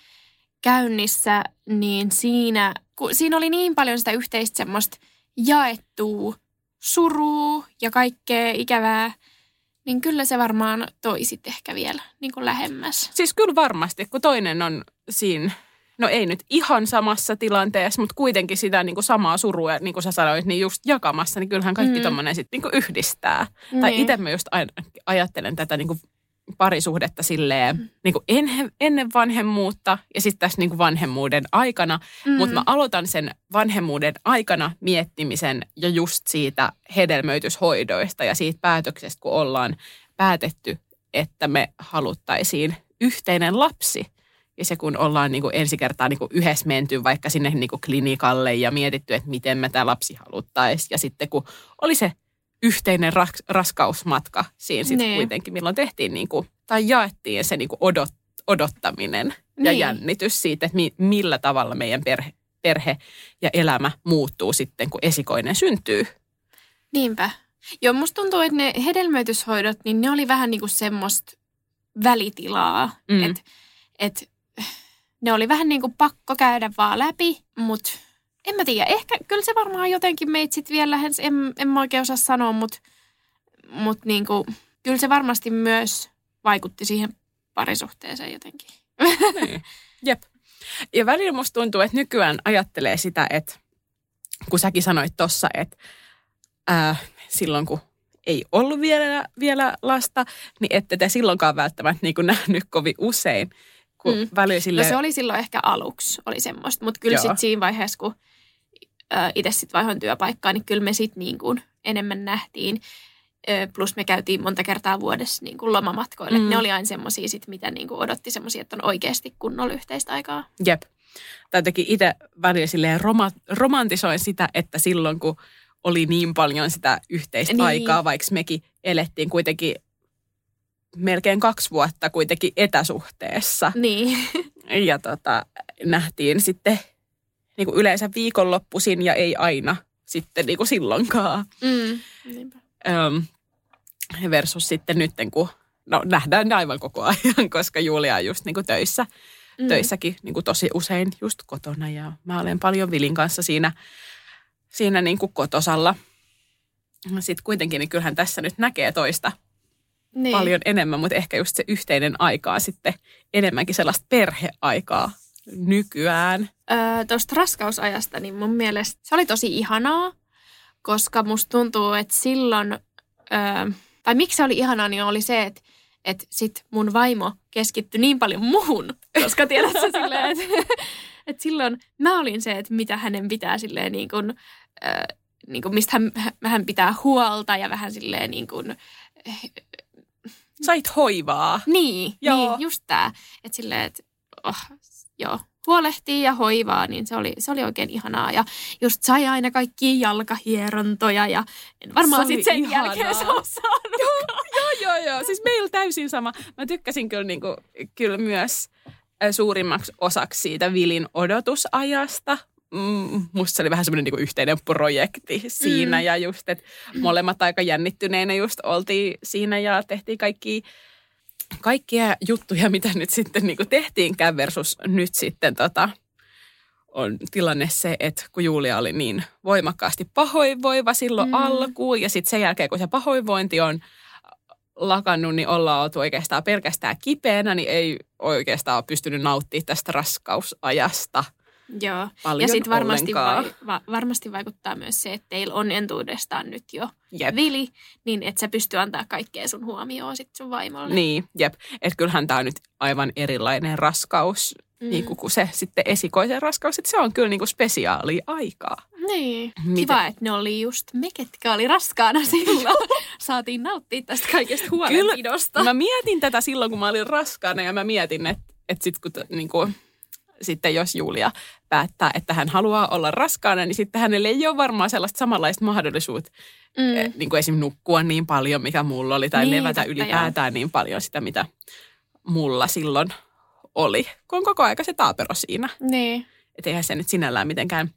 käynnissä, niin siinä, kun siinä oli niin paljon sitä yhteistä semmoista jaettua surua ja kaikkea ikävää, niin kyllä se varmaan toi sit ehkä vielä niin kuin lähemmäs.
Siis kyllä varmasti, kun toinen on siinä, no ei nyt ihan samassa tilanteessa, mutta kuitenkin sitä niin kuin samaa surua, niin kuin sä sanoit, niin just jakamassa, niin kyllähän kaikki
Mm.
mm. tommonen sitten niin kuin yhdistää. Tai
Niin.
itse mä just aina ajattelen tätä niin kuin parisuhdetta silleen niin kuin ennen, ennen vanhemmuutta ja sitten tässä niin kuin vanhemmuuden aikana.
Mm.
Mutta mä aloitan sen vanhemmuuden aikana miettimisen jo just siitä hedelmöityshoidoista ja siitä päätöksestä, kun ollaan päätetty, että me haluttaisiin yhteinen lapsi. Ja se, kun ollaan niin kuin ensi kertaa niin kuin yhdessä menty vaikka sinne niin kuin klinikalle ja mietitty, että miten me tämä lapsi haluttaisiin. Ja sitten kun oli se yhteinen ras- raskausmatka siinä sitten
Niin.
kuitenkin, milloin tehtiin niin kuin, tai jaettiin se niin kuin odot, odottaminen ja
Niin.
jännitys siitä, että mi- millä tavalla meidän perhe, perhe ja elämä muuttuu sitten, kun esikoinen syntyy.
Niinpä. Joo, musta tuntuu, että ne hedelmöityshoidot, niin ne oli vähän niin kuin semmoista välitilaa.
Mm.
Että et, ne oli vähän niin kuin pakko käydä vaan läpi, mutta en mä tiedä. Ehkä kyllä se varmaan jotenkin meitä sitten vielä lähes, en, en mä oikein osaa sanoa, mutta mut niin kuin, kyllä se varmasti myös vaikutti siihen parisuhteeseen jotenkin.
Niin. Jep. Ja välillä musta tuntuu, että nykyään ajattelee sitä, että kun säkin sanoit tossa, että ää, silloin kun ei ollut vielä, vielä lasta, niin ette te silloinkaan välttämättä niin nähnyt kovin usein. Kun
Mm.
välillä sille,
No se oli silloin ehkä aluksi, oli semmoista. Mutta kyllä sitten siinä vaiheessa, kun itse sitten vaihoin työpaikkaa, niin kyllä me sitten niin kuin enemmän nähtiin. Plus me käytiin monta kertaa vuodessa niin kuin lomamatkoille.
Mm.
Ne oli aina semmoisia, sit, mitä niin kuin odotti semmoisia, että on oikeasti kunnolla yhteistä aikaa.
Jep. Tai jotenkin itse välillä silleen roma, romantisoin sitä, että silloin kun oli niin paljon sitä yhteistä
niin.
aikaa, vaikka mekin elettiin kuitenkin melkein kaksi vuotta kuitenkin etäsuhteessa.
Niin.
Ja tota, nähtiin sitten niin kuin yleensä viikonloppuisin ja ei aina sitten niin kuin silloinkaan.
Mm. Niinpä.
Öm, versus sitten nyt, kun no, nähdään ne aivan koko *laughs* ajan, koska Julia on just niin kuin töissä, mm. töissäkin niin kuin tosi usein just kotona. Ja mä olen paljon Vilin kanssa siinä, siinä niin kuin kotosalla. Sitten kuitenkin, niin kyllähän tässä nyt näkee toista
Niin.
paljon enemmän, mutta ehkä just se yhteinen aika on sitten enemmänkin sellaista perheaikaa nykyään.
Öö, Tuosta raskausajasta, niin mun mielestä se oli tosi ihanaa, koska musta tuntuu, että silloin, öö, tai miksi se oli ihanaa, niin oli se, että että sit mun vaimo keskittyi niin paljon muhun, koska tiedät sä silleen, että *laughs* et silloin mä olin se, että mitä hänen pitää silleen niin kuin, öö, niin kuin mistä hän, hän pitää huolta ja vähän silleen niin kuin,
Sait hoivaa.
niin,
Joo.
niin just tää, että silleen, että oh, joo, huolehtii ja hoivaa, niin se oli, se oli oikein ihanaa. Ja just sai aina kaikki jalkahierontoja ja en varmaan sitten sen
ihanaa.
jälkeen se on saanut.
Joo, joo, joo. Siis meillä täysin sama. Mä tykkäsin kyllä, niin kuin, kyllä myös suurimmaksi osaksi siitä Vilin odotusajasta. Mm, musta se oli vähän semmoinen niin yhteinen projekti siinä
mm.
ja just, että molemmat aika jännittyneinä just oltiin siinä ja tehtiin kaikki kaikkia juttuja, mitä nyt sitten niin kuin tehtiinkään versus nyt sitten tota, on tilanne se, että kun Julia oli niin voimakkaasti pahoinvoiva silloin
Mm.
mm. alkuun ja sitten sen jälkeen, kun se pahoinvointi on lakannut, niin ollaan oltu oikeastaan pelkästään kipeänä, niin ei oikeastaan ole pystynyt nauttimaan tästä raskausajasta
Joo.
paljon
Ja sitten varmasti, vai, va, varmasti vaikuttaa myös se, että teillä on entuudestaan nyt jo
Jep.
vili, niin että sä pysty antaa kaikkea sun huomioon sit sun vaimolle.
Niin, jep. Että kyllähän tämä on nyt aivan erilainen raskaus,
Mm.
niin kuin se sitten esikoisen raskaus. Että se on kyllä niin kuin spesiaalia aikaa.
Niin.
Miten?
Kiva, että ne oli just me, ketkä oli raskaana silloin. *laughs* Saatiin nauttia tästä kaikesta huolenpidosta.
Mä mietin tätä silloin, kun mä olin raskaana ja mä mietin, että, että sit kun, t- niin kuin, sitten jos Julia päättää, että hän haluaa olla raskaana, niin sitten hänelle ei ole varmaan sellaista samanlaista mahdollisuutta mm. niin kuin esim. nukkua niin paljon, mikä mulla oli, tai
Niin,
levätä ylipäätään niin paljon sitä, mitä mulla silloin oli, kun on koko aika se taapero siinä.
Niin,
Että eihän se nyt sinällään mitenkään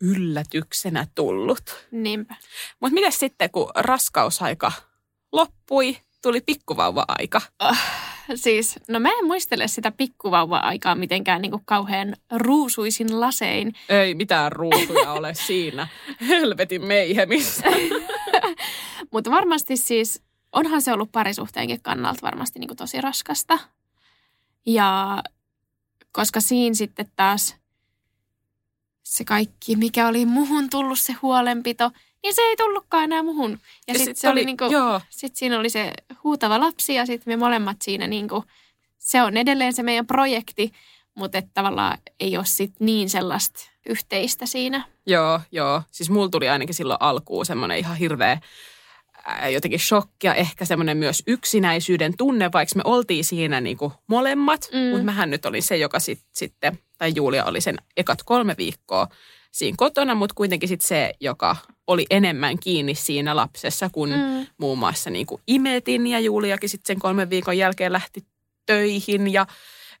yllätyksenä tullut.
niinpä.
Mutta miten sitten, kun raskausaika loppui, tuli pikkuvauva-aika.
Siis, no mä en muistele sitä pikkuvauva-aikaa mitenkään niin kuin kauhean ruusuisin lasein.
Ei mitään ruusuja ole siinä. Helvetin meihemissä. *laughs*
Mutta varmasti siis, onhan se ollut parisuhteenkin kannalta varmasti niin kuin tosi raskasta. Ja koska siinä sitten taas se kaikki, mikä oli muhun tullut se huolenpito, niin se ei tullutkaan enää muhun. Ja sitten se oli, niinku,
Joo,
sit siinä oli se huutava lapsi ja sitten me molemmat siinä niinku, se on edelleen se meidän projekti, mutta että tavallaan ei ole sit niin sellaista yhteistä siinä.
joo, joo. Siis mulla tuli ainakin silloin alkuun semmoinen ihan hirveä jotenkin shokki ja ehkä semmoinen myös yksinäisyyden tunne, vaikka me oltiin siinä niinku molemmat.
Mm.
Mutta mähän nyt olin se, joka sit, sitten, tai Julia oli sen ekat kolme viikkoa siinä kotona, mutta kuitenkin sitten se, joka oli enemmän kiinni siinä lapsessa, kun
Mm.
mm. muun muassa niinku imetin ja Juliakin sitten sen kolmen viikon jälkeen lähti töihin ja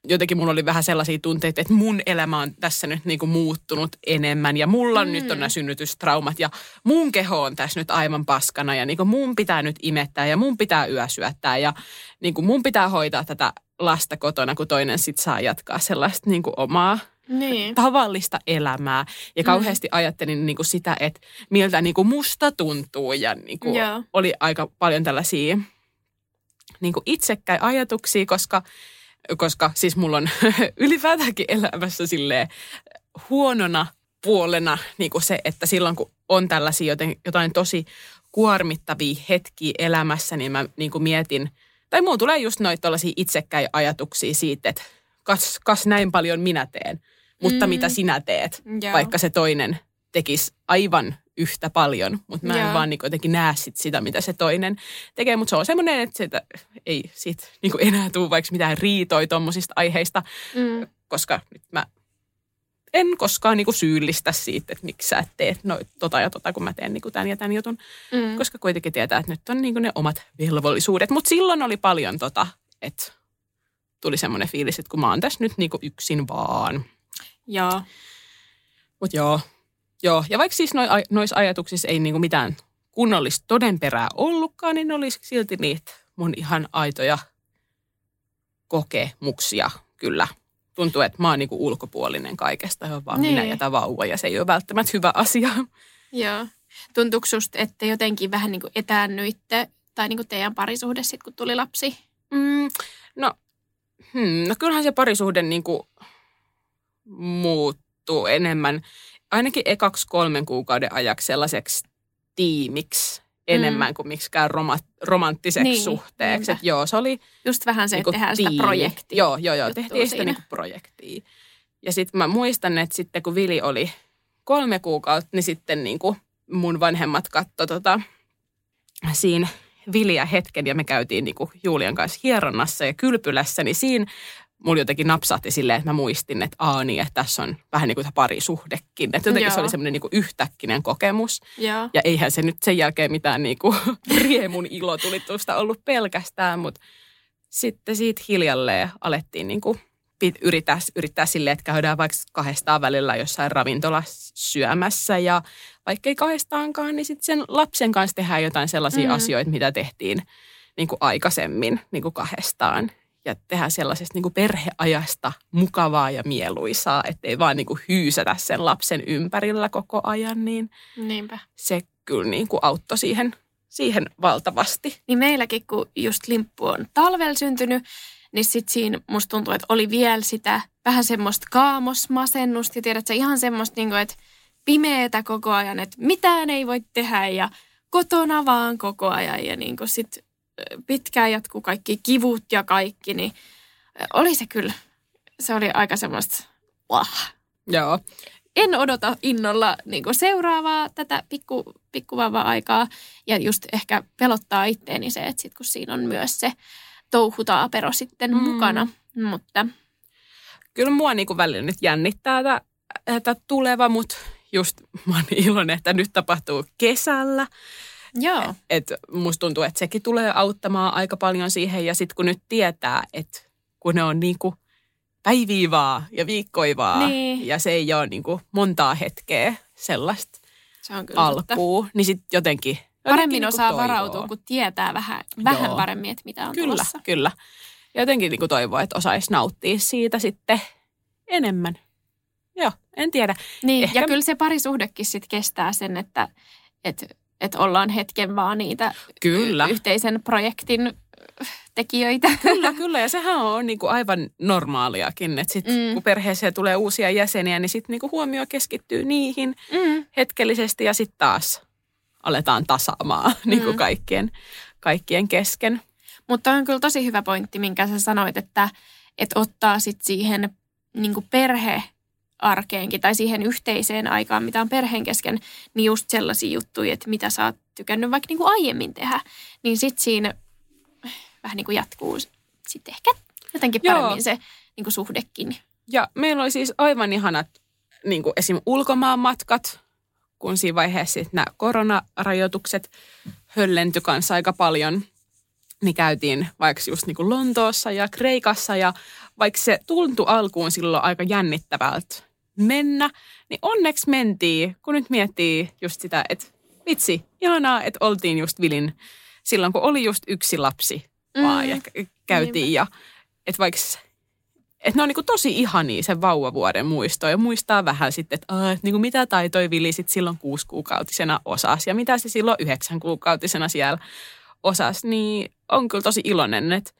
jotenkin mulla oli vähän sellaisia tunteita, että mun elämä on tässä nyt niinku muuttunut enemmän ja mulla
Mm.
mm. nyt on nämä synnytystraumat ja mun keho on tässä nyt aivan paskana ja niinku mun pitää nyt imettää ja mun pitää yösyöttää ja niinku mun pitää hoitaa tätä lasta kotona, kun toinen sitten saa jatkaa sellaista niinku omaa
Niin.
tavallista elämää. Ja kauheasti ajattelin niinku sitä, että miltä niinku musta tuntuu ja niinku
Joo.
oli aika paljon tällaisia niinku itsekkäin ajatuksia, koska, koska siis mulla on *laughs* ylipäätäänkin elämässä silleen huonona puolena niinku se, että silloin kun on tällaisia joten, jotain tosi kuormittavia hetkiä elämässä, niin mä niinku mietin, tai mulla tulee just noita tällaisia itsekkäin ajatuksia siitä, että kas, kas näin paljon minä teen, mutta
Mm.
mitä sinä teet,
Joo.
vaikka se toinen tekisi aivan yhtä paljon, mutta mä en
Joo.
vaan niin jotenkin näe sit sitä, mitä se toinen tekee. Mutta se on semmoinen, että sitä ei sit niin enää tule vaikka mitään riitoja tuommoisista aiheista,
Mm.
koska nyt mä en koskaan niin syyllistä siitä, että miksi sä et tee no, tota ja tota, kun mä teen niin tämän ja tämän jutun.
Mm.
Koska kuitenkin tietää, että nyt on niin ne omat velvollisuudet. Mutta silloin oli paljon tota, että tuli semmoinen fiilis, että kun mä oon tässä nyt niin yksin vaan.
Joo.
Mutta joo, joo. Ja vaikka siis noi, noissa ajatuksissa ei niinku mitään kunnollista todenperää ollutkaan, niin ne olisi silti niitä mun ihan aitoja kokemuksia kyllä. Tuntuu, että mä oon niinku ulkopuolinen kaikesta, vaan niin. minä
Niin.
ja tämä vauva, ja se ei ole välttämättä hyvä asia.
Joo. Tuntuuko susta, että jotenkin vähän niin kuin etäännyitte, tai niin kuin teidän parisuhde sitten, kun tuli lapsi?
Mm, no, hmm, no kyllähän se parisuhde niinku muuttuu enemmän, ainakin ekaksi kolmen kuukauden ajaksi sellaiseksi tiimiksi enemmän mm. kuin miksikään roma, romanttiseksi
Niin,
suhteeksi.
niinpä.
Et joo, se oli
Just vähän se,
niinku
että tehdään sitä
tiimi.
projektia.
Joo, joo, joo. Tehtiin sitä niinku projektia. Ja sitten mä muistan, että sitten kun Vili oli kolme kuukautta, niin sitten niinku mun vanhemmat katto tota, siinä Viliä hetken ja me käytiin niinku Julian kanssa hieronnassa ja kylpylässä, niin siinä mulla jotenkin napsahti silleen, että mä muistin, että aa niin, että tässä on vähän niin kuin parisuhdekin. Että jotenkin
Joo.
se oli semmoinen niin yhtäkkinen kokemus.
Joo.
Ja eihän se nyt sen jälkeen mitään niinku *laughs* riemun ilotulitusta ollut pelkästään, mutta sitten siitä hiljalleen alettiin niinku pit- yrittää, yrittää silleen, että käydään vaikka kahdestaan välillä jossain ravintolassa syömässä ja vaikka ei kahdestaankaan, niin sitten sen lapsen kanssa tehdään jotain sellaisia
Mm.
mm. asioita, mitä tehtiin niinku aikaisemmin niinku kahdestaan. Ja tehdään sellaisesta niinku perheajasta mukavaa ja mieluisaa, ettei vaan niinku hyysätä sen lapsen ympärillä koko ajan, niin
Niinpä.
se kyllä niin kuin auttoi siihen, siihen valtavasti.
Niin meilläkin, kun just limppu on talvella syntynyt, niin sit siinä musta tuntuu, että oli vielä sitä vähän semmoista kaamosmasennusta ja tiedät sä ihan semmoista, niin kuin, että pimeetä koko ajan, että mitään ei voi tehdä ja kotona vaan koko ajan ja niin kuin sit pitkään jatkuu kaikki kivut ja kaikki, niin oli se kyllä, se oli aika semmoista, wah.
Joo.
En odota innolla niin seuraavaa tätä pikku, pikkuvauva aikaa ja just ehkä pelottaa itteeni se, että sit kun siinä on myös se touhutaapero sitten
Mm.
mukana, mutta
Kyllä mua niin kuin välillä nyt jännittää tämä, tämä tuleva, mutta just mä oon iloinen, että nyt tapahtuu kesällä.
Joo,
Et musta tuntuu, että sekin tulee auttamaan aika paljon siihen. Ja sitten kun nyt tietää, että kun ne on niin kuin päiviivaa ja viikkoivaa
Niin.
ja se ei ole niin kuin montaa hetkeä sellaista
se on kyllä totta.
alkuun, niin sitten jotenkin,
Paremmin
niin
osaa varautua, kun tietää vähän, vähän
Joo.
paremmin, että mitä on
Kyllä,
tulossa.
kyllä. Jotenkin niin kuin toivoo, että osaisi nauttia siitä sitten enemmän. Joo, en tiedä.
Niin,
Ehkä-
ja kyllä se parisuhdekin sit kestää sen, että et, et ollaan hetken vaan niitä
Kyllä.
y- yhteisen projektin ö, tekijöitä.
Kyllä, kyllä. Ja sehän on niin kuin aivan normaaliakin, että sit,
Mm.
mm. kun perheeseen tulee uusia jäseniä, niin sitten niin kuin huomio keskittyy niihin
Mm.
hetkellisesti ja sitten taas aletaan tasaamaan *laughs* niin kuin
Mm.
kaikkien, kaikkien kesken.
Mutta on kyllä tosi hyvä pointti, minkä sä sanoit, että, että ottaa sit siihen niin perhearkeenkin tai siihen yhteiseen aikaan, mitä on perheen kesken, niin just sellaisia juttuja, että mitä sä oot tykännyt vaikka niin kuin aiemmin tehdä, niin sit siinä vähän niin kuin jatkuu sitten ehkä jotenkin
Joo.
paremmin se niin kuin suhdekin.
Ja meillä oli siis aivan ihanat niin kuin esim. ulkomaanmatkat, kun siinä vaiheessa sit nämä koronarajoitukset höllentyi kanssa aika paljon. Niin käytiin vaikka just niin kuin Lontoossa ja Kreikassa ja vaikka se tuntui alkuun silloin aika jännittävältä mennä, niin onneksi mentiin, kun nyt miettii just sitä, että vitsi, ihanaa, että oltiin just Vilin silloin, kun oli just yksi lapsi vaan
Mm.
ja kä- käytiin ja että vaikka että ne on niinku tosi ihania sen vauvavuoden muisto ja muistaa vähän sitten, että, aa, että niinku mitä taitoi Vili sit silloin kuusikuukautisena osas ja mitä se silloin yhdeksän kuukautisena siellä osas, niin on kyllä tosi iloinen, että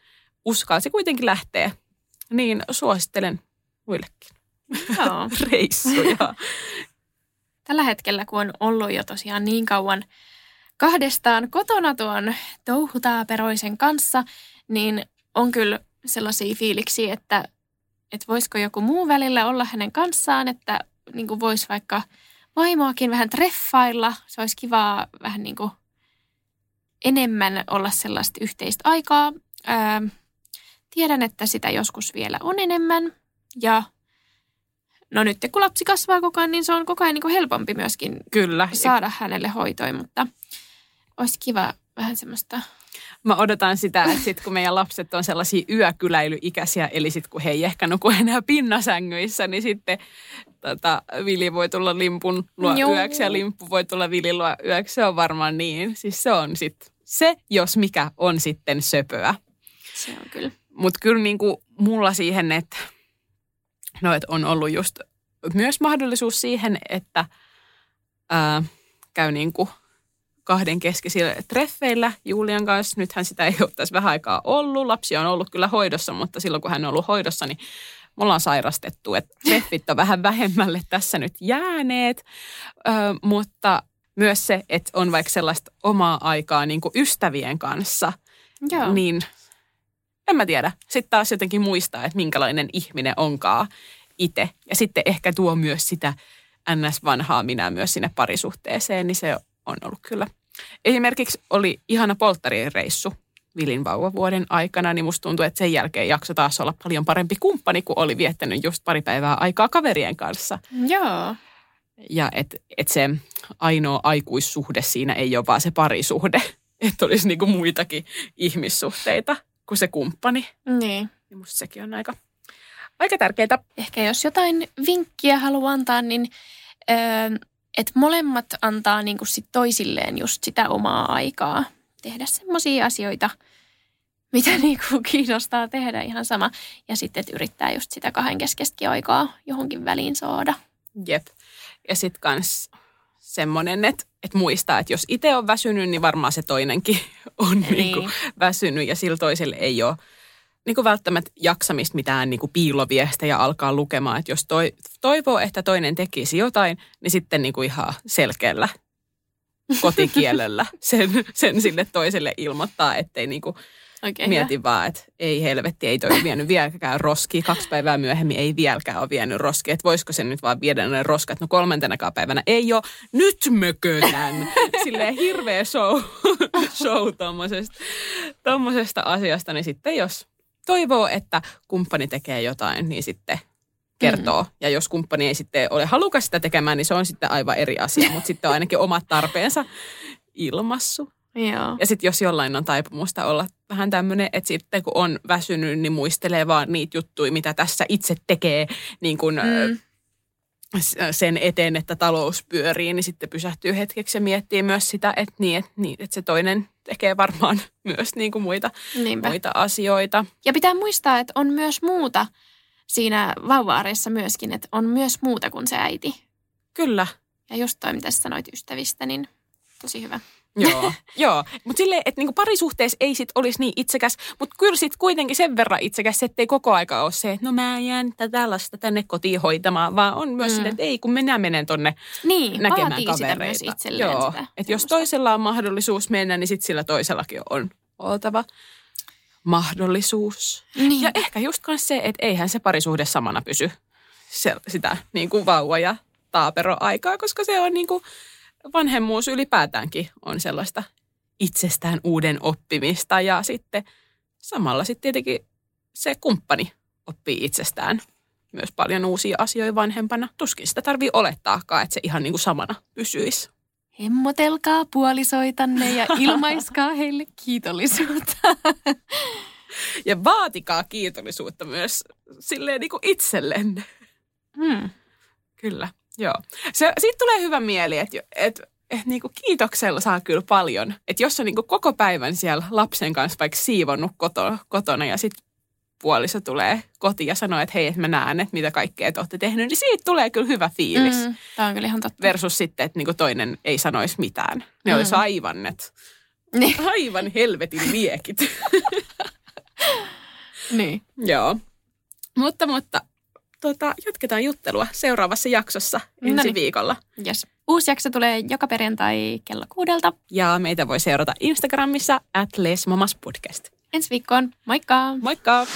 uskalsi kuitenkin lähteä. Niin suosittelen muillekin
Joo. *laughs*
reissuja. *laughs*
Tällä hetkellä, kun on ollut jo tosiaan niin kauan kahdestaan kotona tuon touhutaaperoisen kanssa, niin on kyllä sellaisia fiiliksiä, että, että voisiko joku muu välillä olla hänen kanssaan, että niin kuin voisi vaikka vaimoakin vähän treffailla. Se olisi kiva vähän niin kuin enemmän olla sellaista yhteistä aikaa. Ää, tiedän, että sitä joskus vielä on enemmän. Ja no nyt kun lapsi kasvaa koko ajan, niin se on koko ajan niin kuin helpompi myöskin
Kyllä.
saada hänelle hoitoja, mutta olisi kiva vähän semmoista
Mä odotan sitä, että sit kun meidän lapset on sellaisia yökyläilyikäisiä, eli sitten kun he ei ehkä nuku enää pinnasängyissä, niin sitten tota, Vili voi tulla limpun luo
Joo.
yöksi ja limppu voi tulla Vili luo yöksi. Se on varmaan niin. Siis se on sit, se jos mikä on sitten söpöä.
Se on kyllä.
Mutta kyllä niinku mulla siihen, että no, et on ollut just myös mahdollisuus siihen, että ää, käy niinku kahden keskisillä treffeillä Julian kanssa. Nythän sitä ei ole tässä vähän aikaa ollut. Lapsi on ollut kyllä hoidossa, mutta silloin kun hän on ollut hoidossa, niin me ollaan sairastettu. Että treffit on vähän vähemmälle tässä nyt jääneet. Ö, mutta myös se, että on vaikka sellaista omaa aikaa niin kuin ystävien kanssa,
Joo.
niin en mä tiedä. Sitten taas jotenkin muistaa, että minkälainen ihminen onkaan itse. Ja sitten ehkä tuo myös sitä NS-vanhaa minä myös sinne parisuhteeseen, niin se on ollut kyllä. Esimerkiksi oli ihana polttarireissu Vilin vauvavuoden aikana, niin musta tuntuu, että sen jälkeen jakso taas olla paljon parempi kumppani, kun oli viettänyt just pari päivää aikaa kaverien kanssa.
Joo.
Ja että et se ainoa aikuissuhde siinä ei ole vaan se parisuhde, *laughs* että olisi niinku muitakin ihmissuhteita kuin se kumppani.
Niin.
Niin musta sekin on aika, aika tärkeää.
Ehkä jos jotain vinkkiä haluaa antaa, niin öö, että molemmat antaa niinku sit toisilleen just sitä omaa aikaa tehdä semmoisia asioita, mitä *laughs* niinku kiinnostaa tehdä ihan sama. Ja sitten, että yrittää just sitä kahden keskeistä aikaa johonkin väliin saada.
Jep. Ja sitten kans semmoinen, että, että muistaa, että jos itse on väsynyt, niin varmaan se toinenkin *laughs* on niin. Niin kuin väsynyt ja sillä toiselle ei ole niin kuin välttämättä jaksamista mitään niin kuin piiloviestejä alkaa lukemaan. Että jos toi, toivoo, että toinen tekisi jotain, niin sitten niin kuin ihan selkeällä *laughs* kotikielellä sen, sen sille toiselle ilmoittaa, ettei niin kuin
Oikein
Mietin vaan, että ei helvetti, ei toi vienyt vieläkään roskia. Kaksi päivää myöhemmin ei vieläkään ole vienyt roskia. Että voisiko se nyt vaan viedä ne roskat? No kolmantenakaan päivänä ei ole. Nyt mökötän. *laughs* Silleen hirveä show, *laughs* show tommosesta, tommosesta asiasta. Niin sitten jos toivoo, että kumppani tekee jotain, niin sitten kertoo. Mm. Ja jos kumppani ei sitten ole halukas sitä tekemään, niin se on sitten aivan eri asia. Mutta sitten on ainakin omat tarpeensa ilmassu.
Joo.
Ja sitten jos jollain on taipumusta olla vähän tämmöinen, että sitten kun on väsynyt, niin muistelee vaan niitä juttuja, mitä tässä itse tekee niin kun, mm. sen eteen, että talous pyörii, niin sitten pysähtyy hetkeksi ja miettii myös sitä, että, niin, että, niin, että se toinen tekee varmaan *laughs* myös niin kuin muita,
Niinpä.
muita asioita.
Ja pitää muistaa, että on myös muuta siinä vauva-arjessa myöskin, että on myös muuta kuin se äiti.
Kyllä.
Ja just toi, mitä sanoit ystävistä, niin tosi hyvä.
Joo, *laughs* joo. mutta silleen, että niinku parisuhteessa ei sit olisi niin itsekäs, mutta kyllä sit kuitenkin sen verran itsekäs, ettei koko aika ole se, että no mä jään tätä tällaista tänne kotiin hoitamaan, vaan on myös mm. sitä, että ei kun minä menen tonne
Niin,
näkemään
vaatii
kavereita.
sitä myös itselleen
Joo,
sitä.
että jos toisella on mahdollisuus mennä, niin sit sillä toisellakin on oltava mahdollisuus.
Niin.
Ja ehkä just myös se, että eihän se parisuhde samana pysy se, sitä niin kuin vauva- ja taaperoaikaa, koska se on niin kuin vanhemmuus ylipäätäänkin on sellaista itsestään uuden oppimista ja sitten samalla sitten tietenkin se kumppani oppii itsestään myös paljon uusia asioita vanhempana. Tuskin sitä tarvii olettaakaan, että se ihan niin kuin samana pysyisi.
Hemmotelkaa puolisoitanne ja *laughs* ilmaiskaa heille kiitollisuutta.
Ja vaatikaa kiitollisuutta myös silleen niin kuin itsellenne.
Hmm.
Kyllä, joo. Se, siitä tulee hyvä mieli, että et, et, niinku kiitoksella saa kyllä paljon. Että jos on niinku koko päivän siellä lapsen kanssa vaikka siivonnut koto, kotona ja sitten puoliso tulee kotiin ja sanoo, että hei, että mä näen, että mitä kaikkea te olette tehnyt, niin siitä tulee kyllä hyvä fiilis. Mm.
Tämä on kyllä ihan totta.
Versus sitten, että niinku toinen ei sanoisi mitään. Ne.
Mm.
olisi aivan, että
Niin. *laughs*
aivan helvetin liekit. *laughs*
niin.
Joo. Mutta, mutta tota, jatketaan juttelua seuraavassa jaksossa ensi
Noniin.
viikolla.
Yes. Uusi jakso tulee joka perjantai kello kuudelta.
Ja meitä voi seurata Instagramissa at Podcast.
Ensi viikkoon. Moikka!
Moikka!